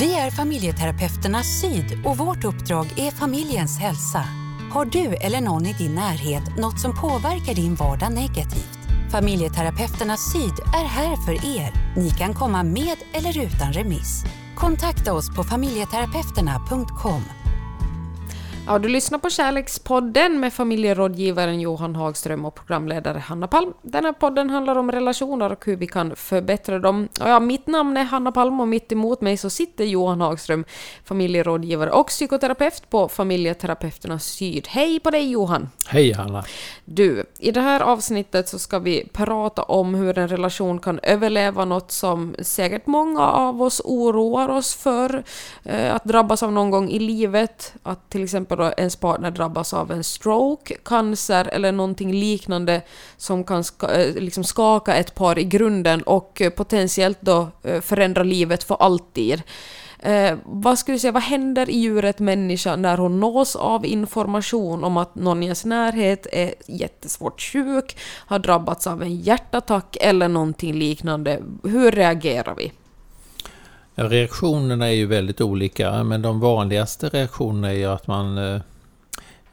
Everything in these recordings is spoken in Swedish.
Vi är familjeterapeuterna Syd och vårt uppdrag är familjens hälsa. Har du eller någon i din närhet något som påverkar din vardag negativt? Familjeterapeuterna Syd är här för er. Ni kan komma med eller utan remiss. Kontakta oss på familjeterapeuterna.com. Ja, du lyssnar på Kärlekspodden med familjerådgivaren Johan Hagström och programledare Hanna Palm. Den här podden handlar om relationer och hur vi kan förbättra dem. Och ja, mitt namn är Hanna Palm och mitt emot mig så sitter Johan Hagström, familjerådgivare och psykoterapeut på Familjeterapeuterna Syd. Hej på dig Johan! Hej Hanna! Du, i det här avsnittet så ska vi prata om hur en relation kan överleva något som säkert många av oss oroar oss för. Eh, att drabbas av någon gång i livet, att till exempel då ens partner drabbas av en stroke, cancer eller någonting liknande som kan ska, eh, liksom skaka ett par i grunden och eh, potentiellt då eh, förändra livet för alltid. Eh, vad skulle du säga, vad händer i djuret människa när hon nås av information om att någon i ens närhet är jättesvårt sjuk, har drabbats av en hjärtattack eller någonting liknande? Hur reagerar vi? Ja, reaktionerna är ju väldigt olika, men de vanligaste reaktionerna är ju att man,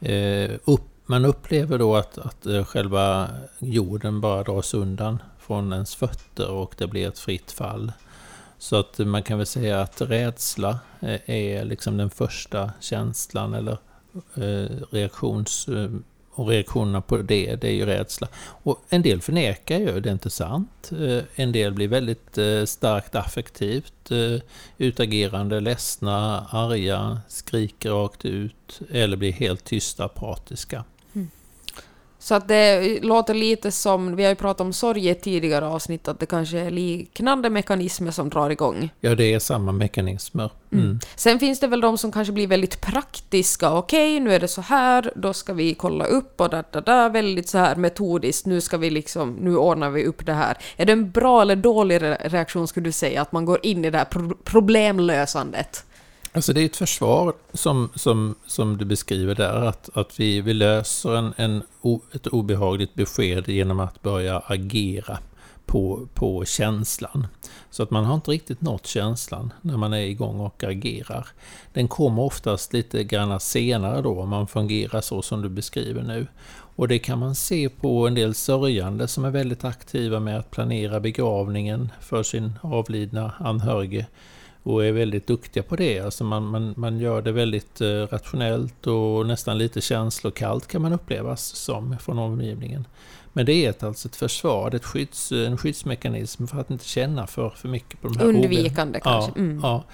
eh, upp, man upplever då att, att eh, själva jorden bara dras undan från ens fötter och det blir ett fritt fall. Så att man kan väl säga att rädsla eh, är liksom den första känslan eller eh, reaktions och reaktionerna på det, det är ju rädsla. Och en del förnekar ju, det är inte sant. Eh, en del blir väldigt eh, starkt affektivt eh, utagerande, ledsna, arga, skriker rakt ut eller blir helt tysta, apatiska. Mm. Så att det låter lite som, vi har ju pratat om sorg i ett tidigare avsnitt, att det kanske är liknande mekanismer som drar igång. Ja, det är samma mekanismer. Mm. Mm. Sen finns det väl de som kanske blir väldigt praktiska. Okej, okay, nu är det så här, då ska vi kolla upp och där, där, där, väldigt så här metodiskt. Nu ska vi liksom, nu ordnar vi upp det här. Är det en bra eller dålig reaktion skulle du säga, att man går in i det här pro problemlösandet? Alltså det är ett försvar som, som, som du beskriver där, att, att vi, vi löser en, en, ett obehagligt besked genom att börja agera på, på känslan. Så att man har inte riktigt nått känslan när man är igång och agerar. Den kommer oftast lite grann senare då, om man fungerar så som du beskriver nu. Och det kan man se på en del sörjande som är väldigt aktiva med att planera begravningen för sin avlidna anhörige och är väldigt duktiga på det. Alltså man, man, man gör det väldigt eh, rationellt och nästan lite känslokallt kan man upplevas som från omgivningen. Men det är ett, alltså ett försvar, ett skydds, en skyddsmekanism för att inte känna för, för mycket på de här Undvikande kanske? Ja, mm. ja.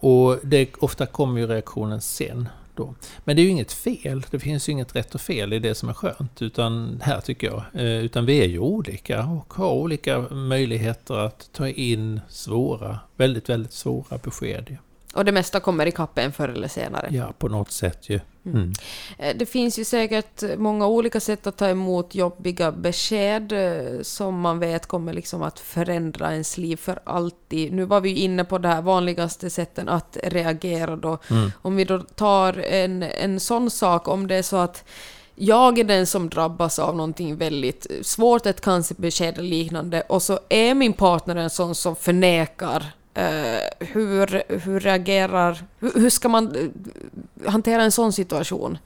Och det, ofta kommer ju reaktionen sen. Då. Men det är ju inget fel, det finns ju inget rätt och fel i det som är skönt, utan här tycker jag. Eh, utan vi är ju olika och har olika möjligheter att ta in svåra, väldigt, väldigt svåra besked. Och det mesta kommer ikapp en förr eller senare. Ja, på något sätt ju. Mm. Mm. Eh, det finns ju säkert många olika sätt att ta emot jobbiga besked eh, som man vet kommer liksom att förändra ens liv för alltid. Nu var vi inne på det här vanligaste sätten att reagera då. Mm. Om vi då tar en, en sån sak, om det är så att jag är den som drabbas av någonting väldigt svårt, ett cancerbesked eller liknande, och så är min partner en sån som förnekar Uh, hur, hur reagerar... Hur, hur, ska man hantera en sån situation?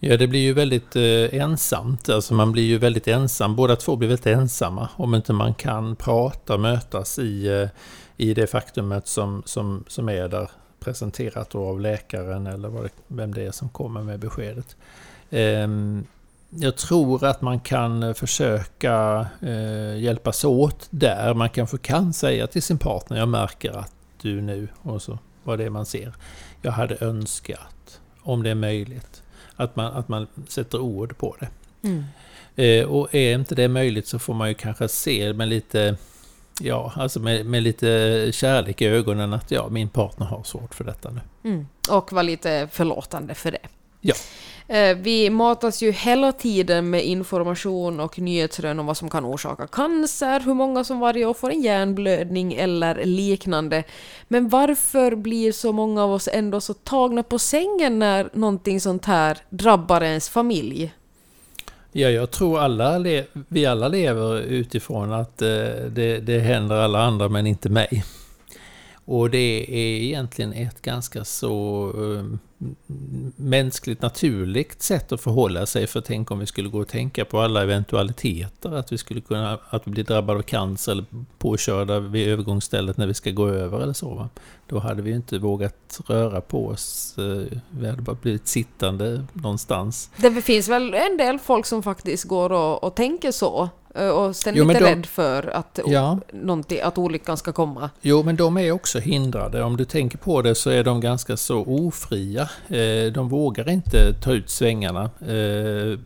Ja, det blir ju väldigt eh, ensamt. Alltså man blir ju väldigt ensam. Båda två blir väldigt ensamma om inte man kan prata, mötas i, eh, i det faktumet som, som, som är där presenterat av läkaren eller vad det, vem det är som kommer med beskedet. Eh, jag tror att man kan eh, försöka eh, hjälpas åt där. Man kanske kan säga till sin partner, jag märker att du nu, och så vad det är man ser. Jag hade önskat, om det är möjligt, att man, att man sätter ord på det. Mm. Eh, och är inte det möjligt så får man ju kanske se med lite Ja, alltså med, med lite kärlek i ögonen att ja, min partner har svårt för detta nu. Mm. Och vara lite förlåtande för det. Ja. Eh, vi matas ju hela tiden med information och nyhetsrön om vad som kan orsaka cancer, hur många som varje år får en hjärnblödning eller liknande. Men varför blir så många av oss ändå så tagna på sängen när någonting sånt här drabbar ens familj? Ja, jag tror alla vi alla lever utifrån att eh, det, det händer alla andra men inte mig. Och det är egentligen ett ganska så eh, mänskligt naturligt sätt att förhålla sig. För tänk om vi skulle gå och tänka på alla eventualiteter. Att vi skulle kunna att vi blir drabbade av cancer eller påkörda vid övergångsstället när vi ska gå över eller så. Va? Då hade vi inte vågat röra på oss. Eh, vi hade bara blivit sittande någonstans. Det finns väl en del folk som faktiskt går och, och tänker så och sen jo, lite de, rädd för att, ja. att olyckan ska komma. Jo, men de är också hindrade. Om du tänker på det så är de ganska så ofria. Eh, de vågar inte ta ut svängarna, eh,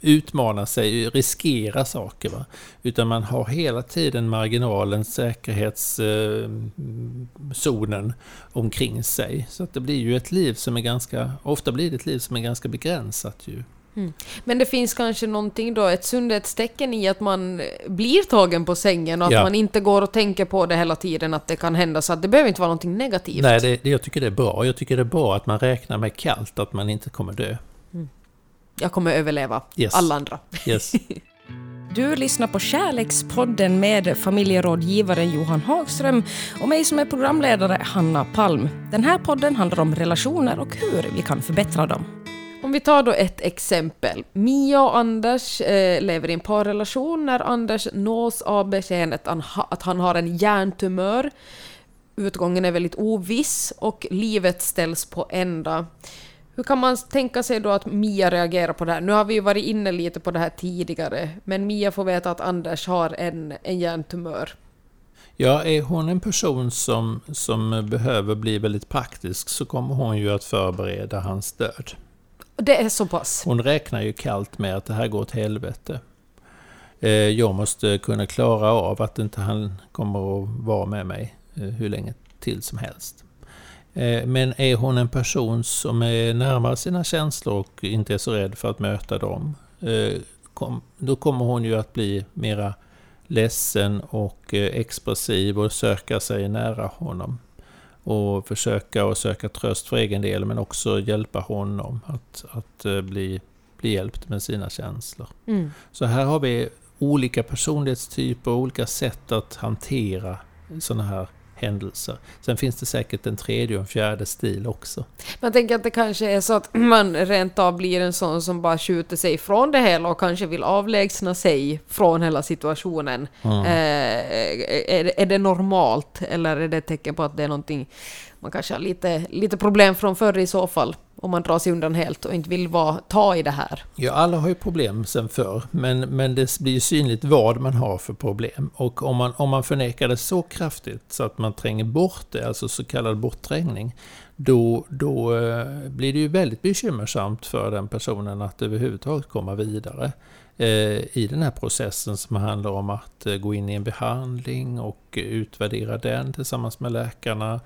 utmana sig, riskera saker. Va? Utan man har hela tiden marginalen, säkerhetszonen omkring sig. Så att det blir ju ett liv som är ganska, ofta blir det ett liv som är ganska begränsat ju. Mm. Men det finns kanske någonting då, ett sundhetstecken i att man blir tagen på sängen och att ja. man inte går och tänker på det hela tiden att det kan hända, så att det behöver inte vara någonting negativt. Nej, det, jag tycker det är bra. Jag tycker det är bra att man räknar med kallt, att man inte kommer dö. Mm. Jag kommer överleva, yes. alla andra. Yes. Du lyssnar på Kärlekspodden med familjerådgivaren Johan Hagström och mig som är programledare, Hanna Palm. Den här podden handlar om relationer och hur vi kan förbättra dem. Om vi tar då ett exempel. Mia och Anders eh, lever i en parrelation när Anders nås av beskedet att han har en hjärntumör. Utgången är väldigt oviss och livet ställs på ända. Hur kan man tänka sig då att Mia reagerar på det här? Nu har vi ju varit inne lite på det här tidigare, men Mia får veta att Anders har en, en hjärntumör. Ja, är hon en person som, som behöver bli väldigt praktisk så kommer hon ju att förbereda hans död. Det är så pass? Hon räknar ju kallt med att det här går åt helvete. Eh, jag måste kunna klara av att inte han kommer att vara med mig eh, hur länge till som helst. Eh, men är hon en person som är närmare sina känslor och inte är så rädd för att möta dem, då kommer hon ju att bli mera ledsen och expressiv och söka sig nära honom och försöka och söka tröst för egen del men också hjälpa honom att, att eh, bli, bli hjälpt med sina känslor. Mm. Så här har vi olika personlighetstyper och olika sätt att hantera sådana här händelser. Sen finns det säkert en tredje och en fjärde stil också. Man tänker att det kanske är så att man rent av blir en sån som bara skjuter sig från det hela och kanske vill avlägsna sig från hela situationen. Mm. Eh, är, är det normalt eller är det ett tecken på att det är någonting man kanske har lite, lite problem från förr i så fall? Om man drar sig undan helt och inte vill vara, ta i det här. Ja, alla har ju problem sen förr, men, men det blir ju synligt vad man har för problem. Och om man, om man förnekar det så kraftigt så att man tränger bort det, alltså så kallad bortträngning, då, då eh, blir det ju väldigt bekymmersamt för den personen att överhuvudtaget komma vidare eh, i den här processen som handlar om att eh, gå in i en behandling och utvärdera den tillsammans med läkarna Eh,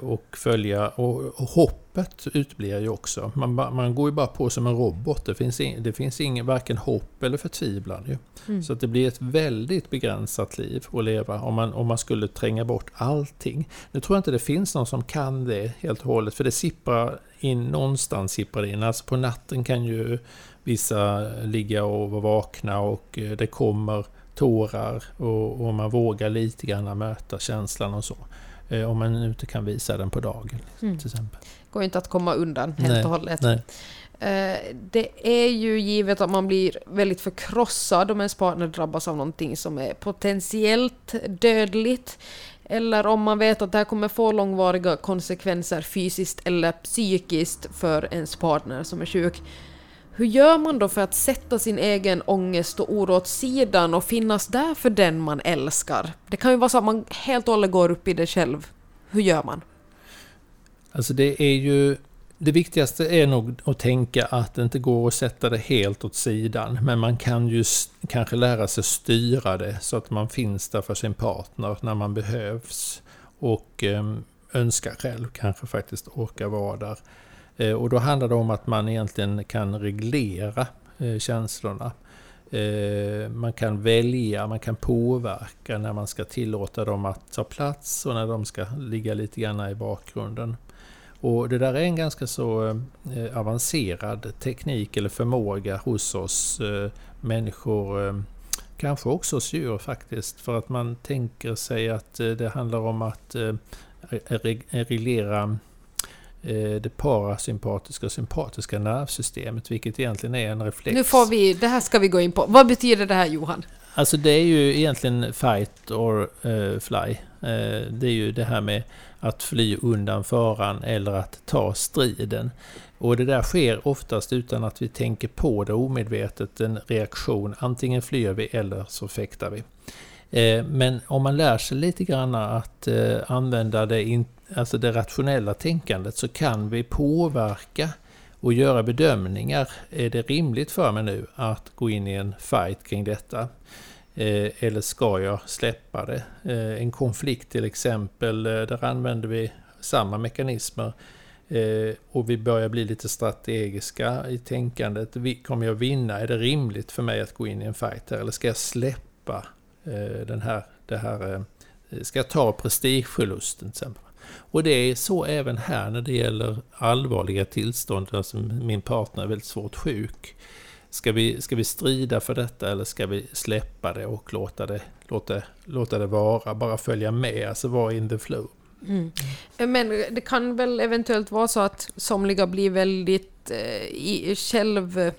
och följa. Och, hoppet utblir ju också. Man, man går ju bara på som en robot. Det finns, in, det finns ingen, varken hopp eller förtvivlan. Ju. Mm. Så det blir ett väldigt begränsat liv att leva om man, om man skulle tränga bort allting. Nu tror jag inte det finns någon som kan det helt och hållet, för det sipprar in, någonstans sipprar in. Alltså på natten kan ju vissa ligga och vara vakna och eh, det kommer tårar och, och man vågar lite grann möta känslan och så. Eh, om man inte kan visa den på dagen. Mm. Till exempel. går inte att komma undan helt nej, och hållet. Nej. Eh, det är ju givet att man blir väldigt förkrossad om ens partner drabbas av någonting som är potentiellt dödligt. Eller om man vet att det här kommer få långvariga konsekvenser fysiskt eller psykiskt för ens partner som är sjuk. Hur gör man då för att sätta sin egen ångest och oro åt sidan och finnas där för den man älskar? Det kan ju vara så att man helt och hållet går upp i det själv. Hur gör man? Alltså det är ju... Det viktigaste är nog att tänka att det inte går att sätta det helt åt sidan. Men man kan ju kanske lära sig styra det så att man finns där för sin partner när man behövs. Och eh, önskar själv kanske faktiskt orka vara där. Eh, och då handlar det om att man egentligen kan reglera eh, känslorna. Eh, man kan välja, man kan påverka när man ska tillåta dem att ta plats och när de ska ligga lite grann i bakgrunden. Och det där är en ganska så avancerad teknik eller förmåga hos oss människor kanske också hos djur faktiskt. För att man tänker sig att det handlar om att reglera det parasympatiska och sympatiska nervsystemet, vilket egentligen är en reflex. Nu får vi, det här ska vi gå in på. Vad betyder det här Johan? Alltså det är ju egentligen fight or uh, fly. Uh, det är ju det här med att fly undan faran eller att ta striden. Och det där sker oftast utan att vi tänker på det omedvetet, en reaktion. Antingen flyr vi eller så fäktar vi. Eh, men om man lär sig lite grann att eh, använda det, in, alltså det rationella tänkandet så kan vi påverka och göra bedömningar. Är det rimligt för mig nu att gå in i en fight kring detta? Eh, eller ska jag släppa det? En konflikt till exempel, där använder vi samma mekanismer och vi börjar bli lite strategiska i tänkandet. Kommer jag vinna? Är det rimligt för mig att gå in i en fight här? Eller ska jag släppa Eh, den här, det här eh, ska jag ta prestigeförlusten till exempel? Och det är så även här när det gäller allvarliga tillstånd, alltså min partner är väldigt svårt sjuk. Ska vi, ska vi strida för detta eller ska vi släppa det och låta det, låta, låta det vara, bara följa med, alltså vara in the flow? Mm. Eh, men det kan väl eventuellt vara så att somliga blir väldigt eh, själv...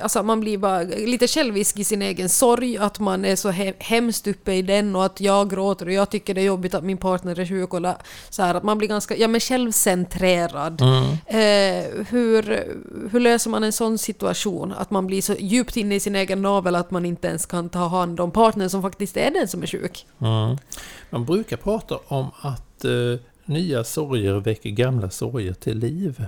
Alltså man blir bara lite självisk i sin egen sorg, att man är så he hemskt uppe i den och att jag gråter och jag tycker det är jobbigt att min partner är sjuk. Och så här, att man blir ganska ja, men självcentrerad. Mm. Eh, hur, hur löser man en sån situation? Att man blir så djupt inne i sin egen navel att man inte ens kan ta hand om partnern som faktiskt är den som är sjuk. Mm. Man brukar prata om att eh, nya sorger väcker gamla sorger till liv.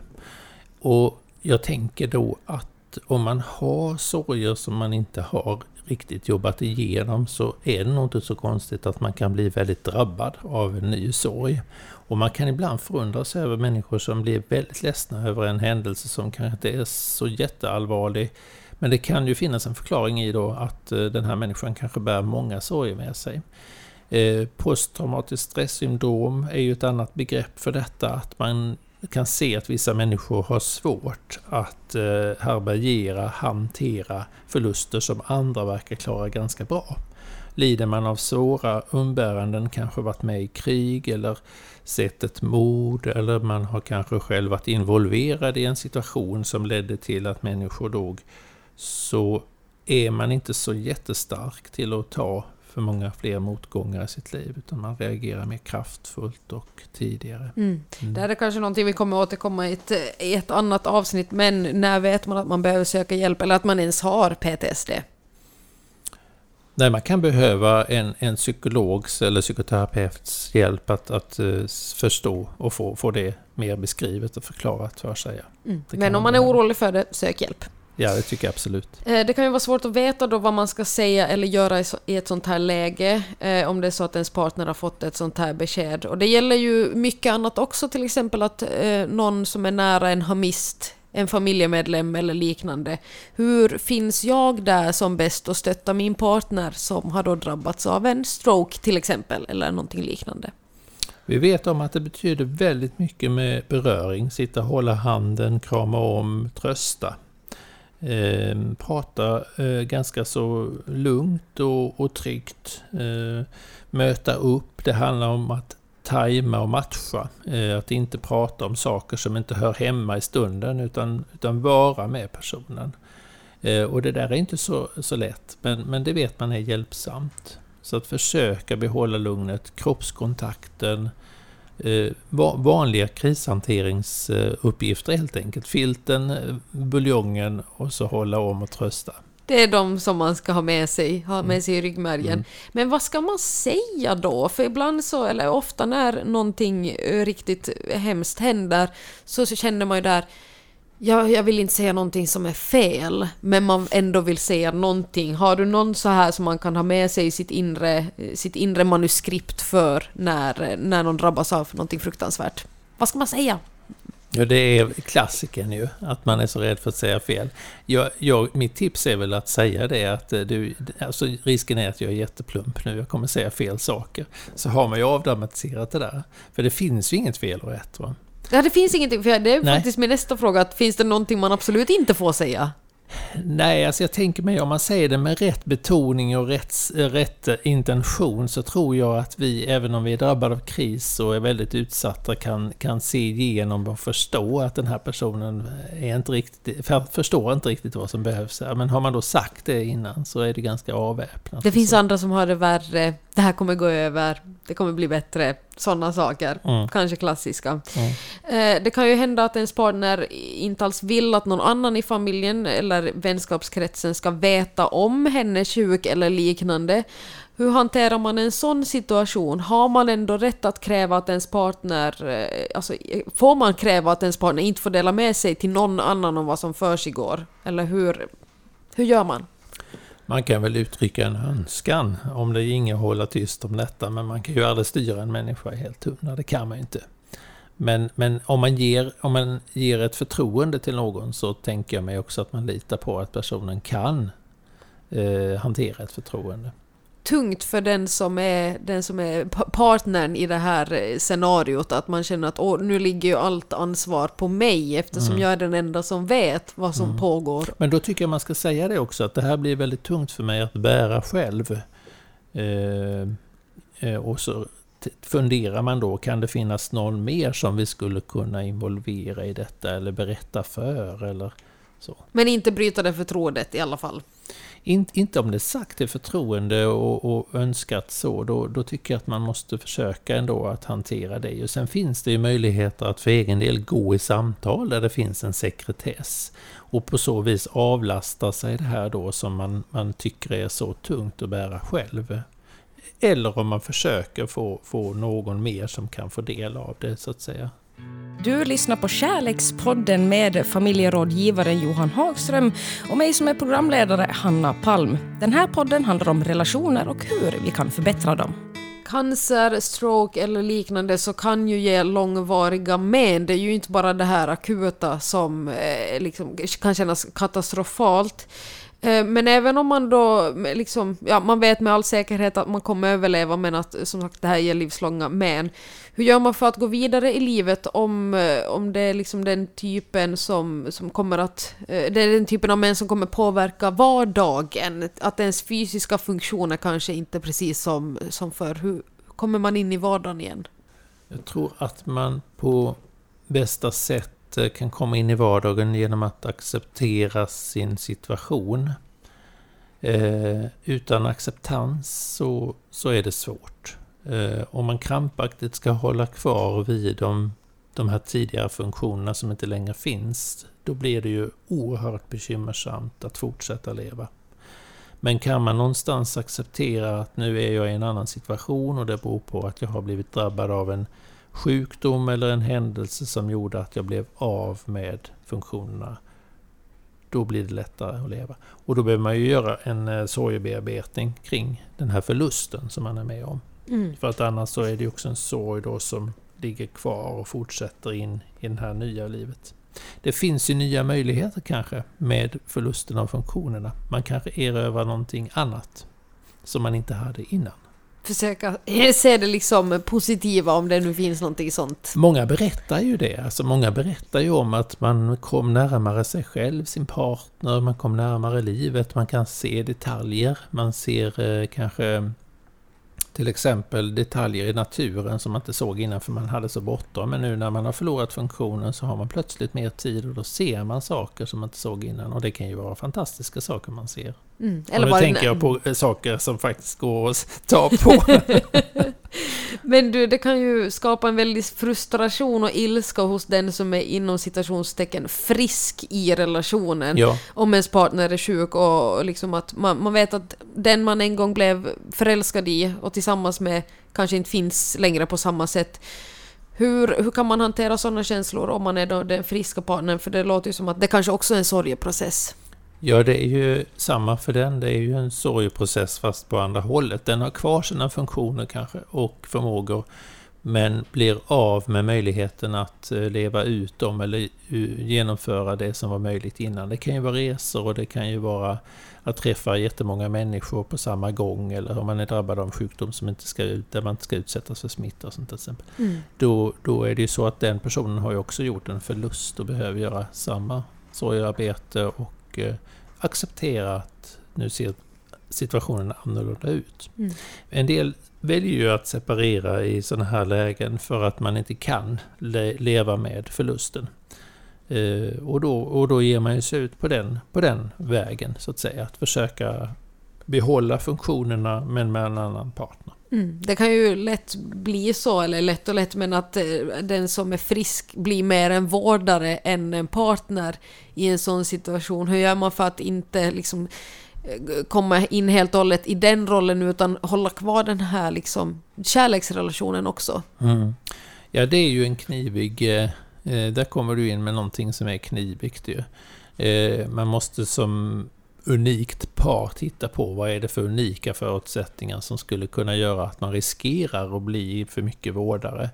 Och jag tänker då att om man har sorger som man inte har riktigt jobbat igenom så är det nog inte så konstigt att man kan bli väldigt drabbad av en ny sorg. Och man kan ibland förundras över människor som blir väldigt ledsna över en händelse som kanske inte är så jätteallvarlig. Men det kan ju finnas en förklaring i då att eh, den här människan kanske bär många sorger med sig. Eh, posttraumatiskt stresssyndrom är ju ett annat begrepp för detta, att man kan se att vissa människor har svårt att eh, härbärgera, hantera förluster som andra verkar klara ganska bra. Lider man av svåra umbäranden, kanske varit med i krig eller sett ett mord eller man har kanske själv varit involverad i en situation som ledde till att människor dog, så är man inte så jättestark till att ta för många fler motgångar i sitt liv, utan man reagerar mer kraftfullt och tidigare. Mm. Mm. Det här är kanske någonting vi kommer återkomma i ett, i ett annat avsnitt, men när vet man att man behöver söka hjälp, eller att man ens har PTSD? Nej, man kan behöva en, en psykologs eller psykoterapeuts hjälp att, att uh, förstå och få, få det mer beskrivet och förklarat för sig. Mm. Men om man är orolig för det, sök hjälp. Ja, det tycker jag absolut. Eh, det kan ju vara svårt att veta då vad man ska säga eller göra i ett sånt här läge, eh, om det är så att ens partner har fått ett sånt här besked. Och det gäller ju mycket annat också, till exempel att eh, någon som är nära en har mist en familjemedlem eller liknande. Hur finns jag där som bäst och stöttar min partner som har då drabbats av en stroke till exempel, eller någonting liknande? Vi vet om att det betyder väldigt mycket med beröring, sitta, hålla handen, krama om, trösta eh, prata eh, ganska så lugnt och, och tryggt. Eh, möta upp. Det handlar om att tajma och matcha. Eh, att inte prata om saker som inte hör hemma i stunden utan, utan vara med personen. Eh, och det där är inte så, så lätt, men, men det vet man är hjälpsamt. Så att försöka behålla lugnet, kroppskontakten, Eh, vanliga krishanteringsuppgifter helt enkelt. Filten, eh, buljongen och så hålla om och trösta. Det är de som man ska ha med sig, ha med mm. sig i ryggmärgen. Mm. Men vad ska man säga då? För ibland så, eller ofta när någonting eh, riktigt hemskt händer, så, så känner man ju där jag, jag vill inte säga någonting som är fel, men man ändå vill säga någonting. Har du någon så här som man kan ha med sig i sitt inre, sitt inre manuskript för när, när någon drabbas av någonting fruktansvärt? Vad ska man säga? Ja, det är klassiken ju, att man är så rädd för att säga fel. Jag, jag, mitt tips är väl att säga det att eh, du, alltså risken är att jag är jätteplump nu, jag kommer säga fel saker. Så har man ju avdramatiserat det där. För det finns ju inget fel och rätt. Va? Ja, det finns ingenting, för det är Nej. faktiskt min nästa fråga, att finns det någonting man absolut inte får säga? Nej, alltså jag tänker mig om man säger det med rätt betoning och rätt, rätt intention så tror jag att vi, även om vi är drabbade av kris och är väldigt utsatta, kan, kan se igenom och förstå att den här personen är inte riktigt, förstår inte riktigt vad som behövs. Men har man då sagt det innan så är det ganska avväpnat. Det finns andra som har det värre, det här kommer gå över, det kommer bli bättre, sådana saker. Mm. Kanske klassiska. Mm. Eh, det kan ju hända att ens partner inte alls vill att någon annan i familjen eller vänskapskretsen ska veta om henne är sjuk eller liknande. Hur hanterar man en sån situation? Har man ändå rätt att kräva att ens partner... Eh, alltså, får man kräva att ens partner inte får dela med sig till någon annan om vad som försiggår? Eller hur, hur gör man? Man kan väl uttrycka en önskan om det är inget att hålla tyst om detta, men man kan ju aldrig styra en människa helt hundra, det kan man ju inte. Men, men om, man ger, om man ger ett förtroende till någon så tänker jag mig också att man litar på att personen kan eh, hantera ett förtroende tungt för den som är, den som är partnern i det här eh, scenariot att man känner att Åh, nu ligger ju allt ansvar på mig eftersom mm. jag är den enda som vet vad som mm. pågår. Men då tycker jag man ska säga det också att det här blir väldigt tungt för mig att bära själv. Eh, eh, och så funderar man då, kan det finnas någon mer som vi skulle kunna involvera i detta eller berätta för eller så. Men inte bryta det förtroendet i alla fall? In, inte om det är sagt i förtroende och, och önskat så, då, då, tycker jag att man måste försöka ändå att hantera det. Och sen finns det ju möjligheter att för egen del gå i samtal där det finns en sekretess. Och på så vis avlasta sig det här då som man, man tycker är så tungt att bära själv. Eller om man försöker få, få någon mer som kan få del av det så att säga. Du lyssnar på Kärlekspodden med familjerådgivaren Johan Hagström och mig som är programledare, Hanna Palm. Den här podden handlar om relationer och hur vi kan förbättra dem. Cancer, stroke eller liknande så kan ju ge långvariga men. Det är ju inte bara det här akuta som eh, liksom, kan kännas katastrofalt. Eh, men även om man då liksom, ja, man vet med all säkerhet att man kommer överleva men att som sagt det här ger livslånga men. Hur gör man för att gå vidare i livet om, eh, om det är liksom den typen som, som kommer att... Eh, det är den typen av män som kommer påverka vardagen? Att ens fysiska funktioner kanske inte precis som, som förr. Hur kommer man in i vardagen igen? Jag tror att man på bästa sätt Eh, kan komma in i vardagen genom att acceptera sin situation. Eh, utan acceptans så, så är det svårt. Eh, om man krampaktigt ska hålla kvar vid de, de här tidigare funktionerna som inte längre finns, då blir det ju oerhört bekymmersamt att fortsätta leva. Men kan man någonstans acceptera att nu är jag i en annan situation och det beror på att jag har blivit drabbad av en sjukdom eller en händelse som gjorde att jag blev av med funktionerna. Då blir det lättare att leva. Och då behöver man ju göra en eh, sorgebearbetning kring den här förlusten som man är med om. Mm. För att annars så är det också en sorg då som ligger kvar och fortsätter in i det här nya livet. Det finns ju nya möjligheter kanske med förlusten av funktionerna. Man kanske erövrar någonting annat som man inte hade innan försöka se det liksom positiva om det nu finns någonting sånt. Många berättar ju det. Alltså många berättar ju om att man kom närmare sig själv, sin partner, man kom närmare livet, man kan se detaljer, man ser eh, kanske till exempel detaljer i naturen som man inte såg innan för man hade så bråttom. Men nu när man har förlorat funktionen så har man plötsligt mer tid och då ser man saker som man inte såg innan. Och det kan ju vara fantastiska saker man ser. Mm. Eller och nu tänker jag på saker som faktiskt går att ta på. Men du, det kan ju skapa en väldig frustration och ilska hos den som är inom citationstecken frisk i relationen. Ja. Om ens partner är sjuk och liksom att man, man vet att den man en gång blev förälskad i och tillsammans med kanske inte finns längre på samma sätt. Hur, hur kan man hantera sådana känslor om man är den friska partnern? För det låter ju som att det kanske också är en sorgeprocess. Ja, det är ju samma för den. Det är ju en sorgeprocess fast på andra hållet. Den har kvar sina funktioner kanske och förmågor men blir av med möjligheten att eh, leva ut dem eller genomföra det som var möjligt innan. Det kan ju vara resor och det kan ju vara att träffa jättemånga människor på samma gång eller om man är drabbad av en sjukdom som inte ska ut, där man inte ska utsättas för smitta och sånt till exempel. Mm. Då, då är det ju så att den personen har ju också gjort en förlust och behöver göra samma sorgarbete och och eh, acceptera att nu ser situationen annorlunda ut. Mm. En del väljer ju att separera i sådana här lägen för att man inte kan le leva med förlusten. Eh, och, då, och då ger man ju sig ut på den, på den vägen, så att säga. Att försöka behålla funktionerna men med en annan partner. Mm. Det kan ju lätt bli så, eller lätt och lätt, men att eh, den som är frisk blir mer en vårdare än en partner i en sån situation. Hur gör man för att inte liksom eh, komma in helt och hållet i den rollen utan hålla kvar den här liksom kärleksrelationen också? Mm. Ja, det är ju en knivig... Eh, eh där kommer du in med någonting som är knivigt ju. Eh, man måste som unikt par titta på vad är det för unika förutsättningar som skulle kunna göra att man riskerar att bli för mycket vårdare.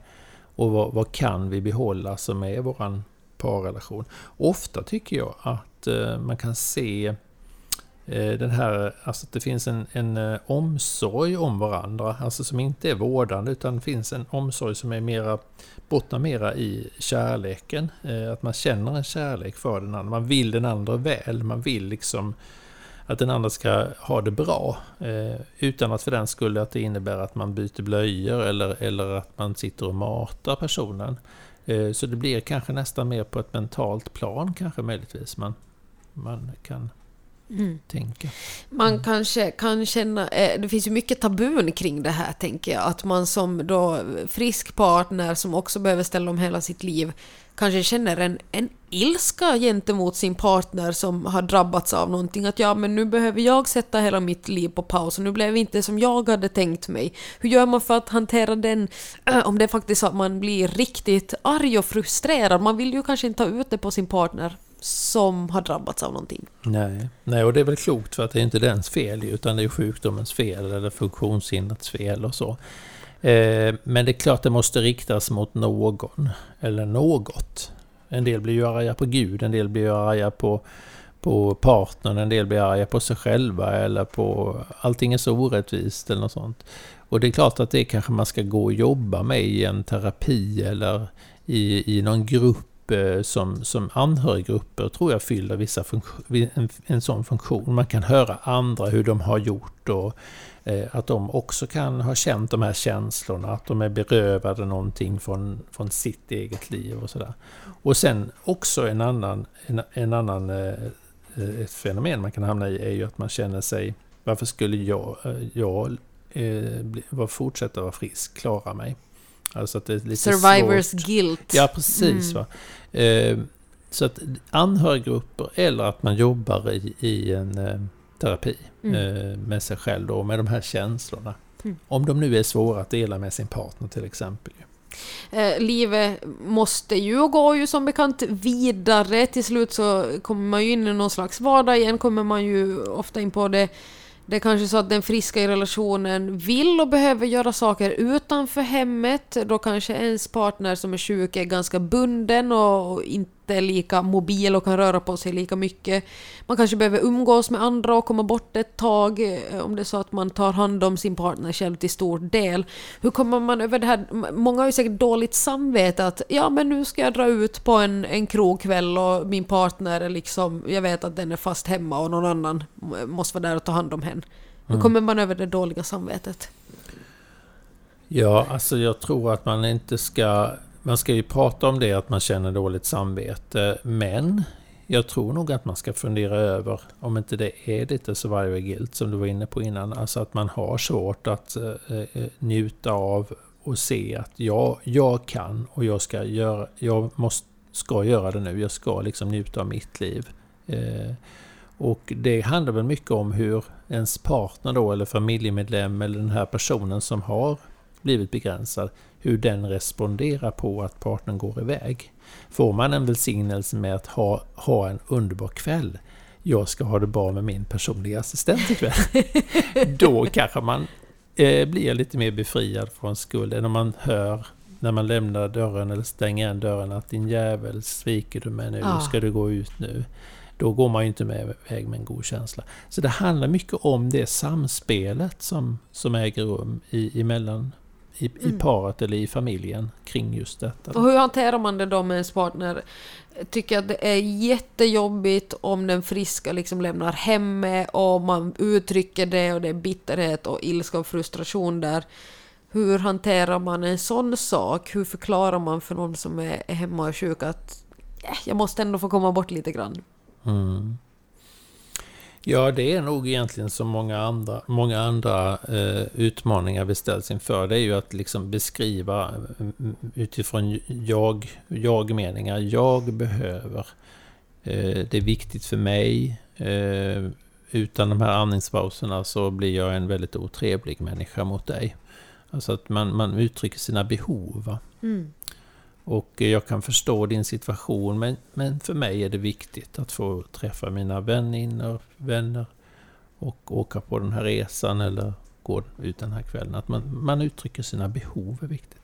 Och vad, vad kan vi behålla som är våran parrelation? Ofta tycker jag att eh, man kan se eh, den här, alltså att det finns en, en eh, omsorg om varandra, alltså som inte är vårdande utan finns en omsorg som är mera, bottnar mera i kärleken. Att man känner en kärlek för den andra, man vill den andra väl, man vill liksom att den andra ska ha det bra. Eh, utan att för den skull att det innebär att man byter blöjor eller, eller att man sitter och matar personen. Eh, så det blir kanske nästan mer på ett mentalt plan kanske möjligtvis man, man kan Mm. tänka. Man kanske kan känna, eh, det finns ju mycket tabun kring det här tänker jag, att man som då frisk partner som också behöver ställa om hela sitt liv kanske känner en, en ilska gentemot sin partner som har drabbats av någonting. Att ja, men nu behöver jag sätta hela mitt liv på paus och nu blev det inte som jag hade tänkt mig. Hur gör man för att hantera den, eh, om det är faktiskt så att man blir riktigt arg och frustrerad? Man vill ju kanske inte ta ut det på sin partner som har drabbats av någonting. Nej. Nej, och det är väl klokt för att det är inte dens fel utan det är sjukdomens fel eller funktionshindrets fel och så. Eh, men det är klart det måste riktas mot någon eller något. En del blir ju arga på Gud, en del blir ju arga på, på partnern, en del blir arga på sig själva eller på allting är så orättvist eller något sånt. Och det är klart att det kanske man ska gå och jobba med i en terapi eller i, i någon grupp eh, som, som anhöriggrupper tror jag fyller vissa en, en sån funktion. Man kan höra andra hur de har gjort och att de också kan ha känt de här känslorna, att de är berövade någonting från, från sitt eget liv och sådär. Och sen också en annan, en, en annan eh, eh, ett fenomen man kan hamna i är ju att man känner sig, varför skulle jag, jag eh, fortsätta vara frisk, klara mig? Alltså att det är lite Survivors svårt. guilt. Ja, precis. Mm. Va? Eh, så att anhöriggrupper eller att man jobbar i, i en terapi mm. eh, med sig själv då, med de här känslorna. Mm. Om de nu är svåra att dela med sin partner till exempel. Eh, livet måste ju och går ju som bekant vidare. Till slut så kommer man ju in i någon slags vardag igen, kommer man ju ofta in på det det är kanske så att den friska i relationen vill och behöver göra saker utanför hemmet. Då kanske ens partner som är sjuk är ganska bunden och inte är lika mobil och kan röra på sig lika mycket. Man kanske behöver umgås med andra och komma bort ett tag eh, om det är så att man tar hand om sin partner själv till stor del. Hur kommer man över det här? Många har ju säkert dåligt samvete att ja men nu ska jag dra ut på en, en krogkväll och min partner är liksom, jag vet att den är fast hemma och någon annan måste vara där och ta hand om henne. Hur mm. kommer man över det dåliga samvetet? Ja, alltså jag tror att man inte ska man ska ju prata om det, att man känner dåligt samvete, men jag tror nog att man ska fundera över om inte det är lite survivor guilt som du var inne på innan. Alltså att man har svårt att eh, eh njuta av och se att jag, jag kan och jag ska göra, jag måste, ska göra det nu. Jag ska liksom njuta av mitt liv. Eh, och det handlar väl mycket om hur ens partner då, eller familjemedlem, eller den här personen som har blivit begränsad, hur den responderar på att partnern går iväg. Får man en välsignelse med att ha, ha en underbar kväll, jag ska ha det bra med min personliga assistent ikväll, då kanske man eh, blir lite mer befriad från skuld än om man hör när man lämnar dörren eller stänger igen dörren att din jävel sviker du mig nu, ja. ska du gå ut nu? Då går man ju inte med väg med en god känsla. Så det handlar mycket om det samspelet som, som äger rum i, emellan i, i Mm. paret eller i familjen kring just detta. Och hur hanterar man det då med ens partner? Tycker att det är jättejobbigt om den friska liksom lämnar hemmet och man uttrycker det och det är bitterhet och ilska och frustration där. Hur hanterar man en sån sak? Hur förklarar man för någon som är hemma och sjuk att "Eh, jag måste ändå få komma bort lite grann? Mm. Ja, det är nog egentligen som många andra, många andra eh, utmaningar vi ställs inför. Det är ju att liksom beskriva eh, utifrån jag, jag-meningar. Jag behöver. Eh, det är viktigt för mig. Eh, utan de här andningspauserna så blir jag en väldigt otrevlig människa mot dig. Alltså att man, man uttrycker sina behov. Va? Mm. Och jag kan förstå din situation, men, men för mig är det viktigt att få träffa mina väninnor, vänner och åka på den här resan eller gå ut den här kvällen. Att man, man uttrycker sina behov är viktigt.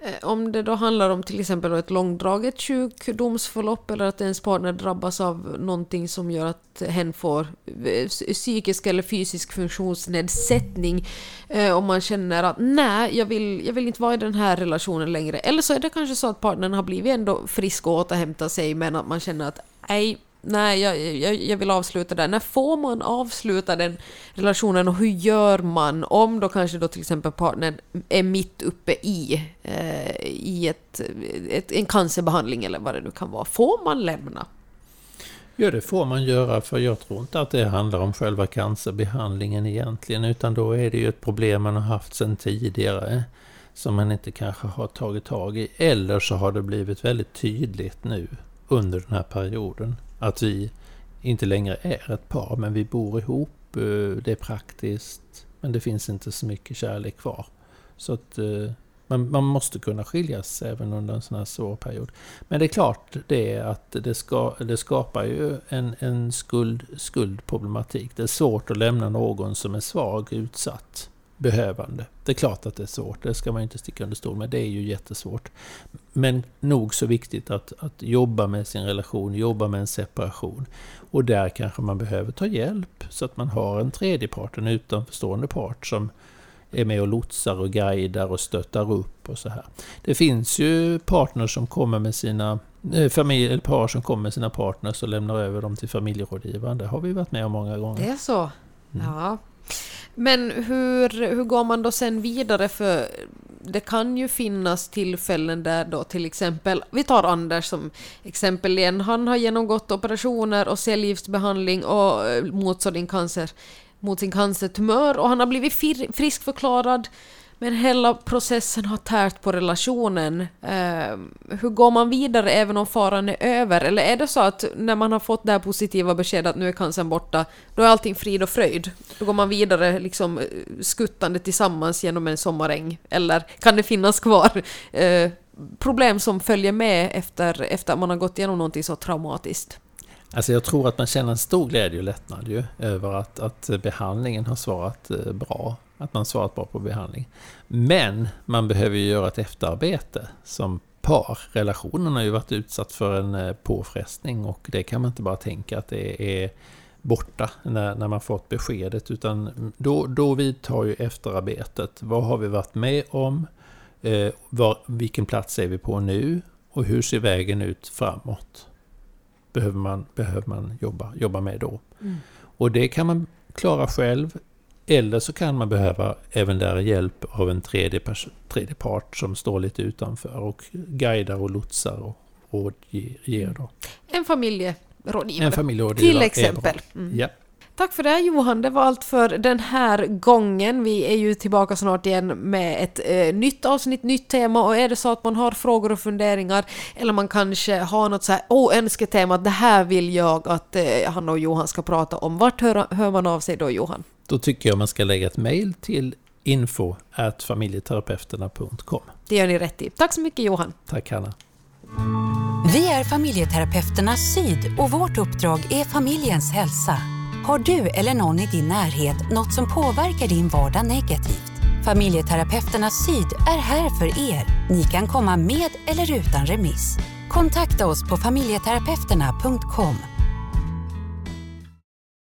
Eh, om det då handlar om till exempel ett långdraget sjukdomsförlopp eller att ens partner drabbas av någonting som gör att hen får eh, psykisk eller fysisk funktionsnedsättning. Eh, om man känner att nej, jag vill, jag vill inte vara i den här relationen längre. Eller så är det kanske så att partnern har blivit ändå frisk och återhämtat sig men att man känner att nej, Nej, jag, jag, jag vill avsluta där. När får man avsluta den relationen och hur gör man om då kanske då till exempel partnern är mitt uppe i, eh, i ett, ett, en cancerbehandling eller vad det nu kan vara. Får man lämna? Ja, det får man göra för jag tror inte att det handlar om själva cancerbehandlingen egentligen utan då är det ju ett problem man har haft sedan tidigare som man inte kanske har tagit tag i. Eller så har det blivit väldigt tydligt nu under den här perioden att vi inte längre är ett par men vi bor ihop, eh, det är praktiskt men det finns inte så mycket kärlek kvar. Så att eh, man, man måste kunna skiljas även under en sån här svår period. Men det är klart det är att det, ska, det skapar ju en, en skuld, skuldproblematik. Det är svårt att lämna någon som är svag, utsatt, behövande. Det är klart att det är svårt, det ska man inte sticka under stol med. Det är ju jättesvårt. Men nog så viktigt att, att jobba med sin relation, jobba med en separation. Och där kanske man behöver ta hjälp så att man har en tredje part, en utanförstående part som är med och lotsar och guidar och stöttar upp och så här. Det finns ju partners som kommer med sina eh, familj, eller par som kommer med sina partners och lämnar över dem till familjerådgivaren. Det har vi varit med om många gånger. Det är så? Mm. Ja. Men hur, hur går man då sen vidare? För det kan ju finnas tillfällen där då till exempel, vi tar Anders som exempel igen, han har genomgått operationer och cellgiftsbehandling och eh, mot sin cancer mot sin cancertumör och han har blivit friskförklarad men hela processen har tärt på relationen. Eh, hur går man vidare även om faran är över? Eller är det så att när man har fått det här positiva beskedet att nu är cancern borta, då är allting frid och fröjd? Då går man vidare liksom eh, skuttande tillsammans genom en sommaräng? Eller kan det finnas kvar eh, problem som följer med efter, efter att man har gått igenom någonting så traumatiskt? Alltså jag tror att man känner en stor glädje och lättnad ju över att, att behandlingen har svarat eh, bra. Att man svarat bra på behandling. Men man behöver ju göra ett efterarbete som par. Relationen har ju varit utsatt för en eh, påfrestning och det kan man inte bara tänka att det är borta när, när man fått beskedet utan då, då vidtar ju efterarbetet. Vad har vi varit med om? Eh, var, vilken plats är vi på nu? Och hur ser vägen ut framåt? behöver man, behöver man jobba, jobba med då. Mm. Och det kan man klara själv. Eller så kan man behöva även där hjälp av en tredje, tredje part som står lite utanför och guidar och lotsar och rådger. Då. En familjerådgivare. En familjerådgivare Till exempel. Mm. Ja. Tack för det Johan, det var allt för den här gången. Vi är ju tillbaka snart igen med ett eh, nytt avsnitt, nytt tema och är det så att man har frågor och funderingar eller man kanske har något så här oh, önsketema, det här vill jag att eh, Hanna och Johan ska prata om. Vart hör, hör man av sig då Johan? Då tycker jag man ska lägga ett mejl till info familjeterapeuterna.com. Det gör ni rätt i. Tack så mycket Johan. Tack Hanna. Vi är familjeterapeuterna Syd och vårt uppdrag är familjens hälsa. Har du eller någon i din närhet något som påverkar din vardag negativt? Familjeterapeuterna Syd är här för er. Ni kan komma med eller utan remiss. Kontakta oss på familjeterapeuterna.com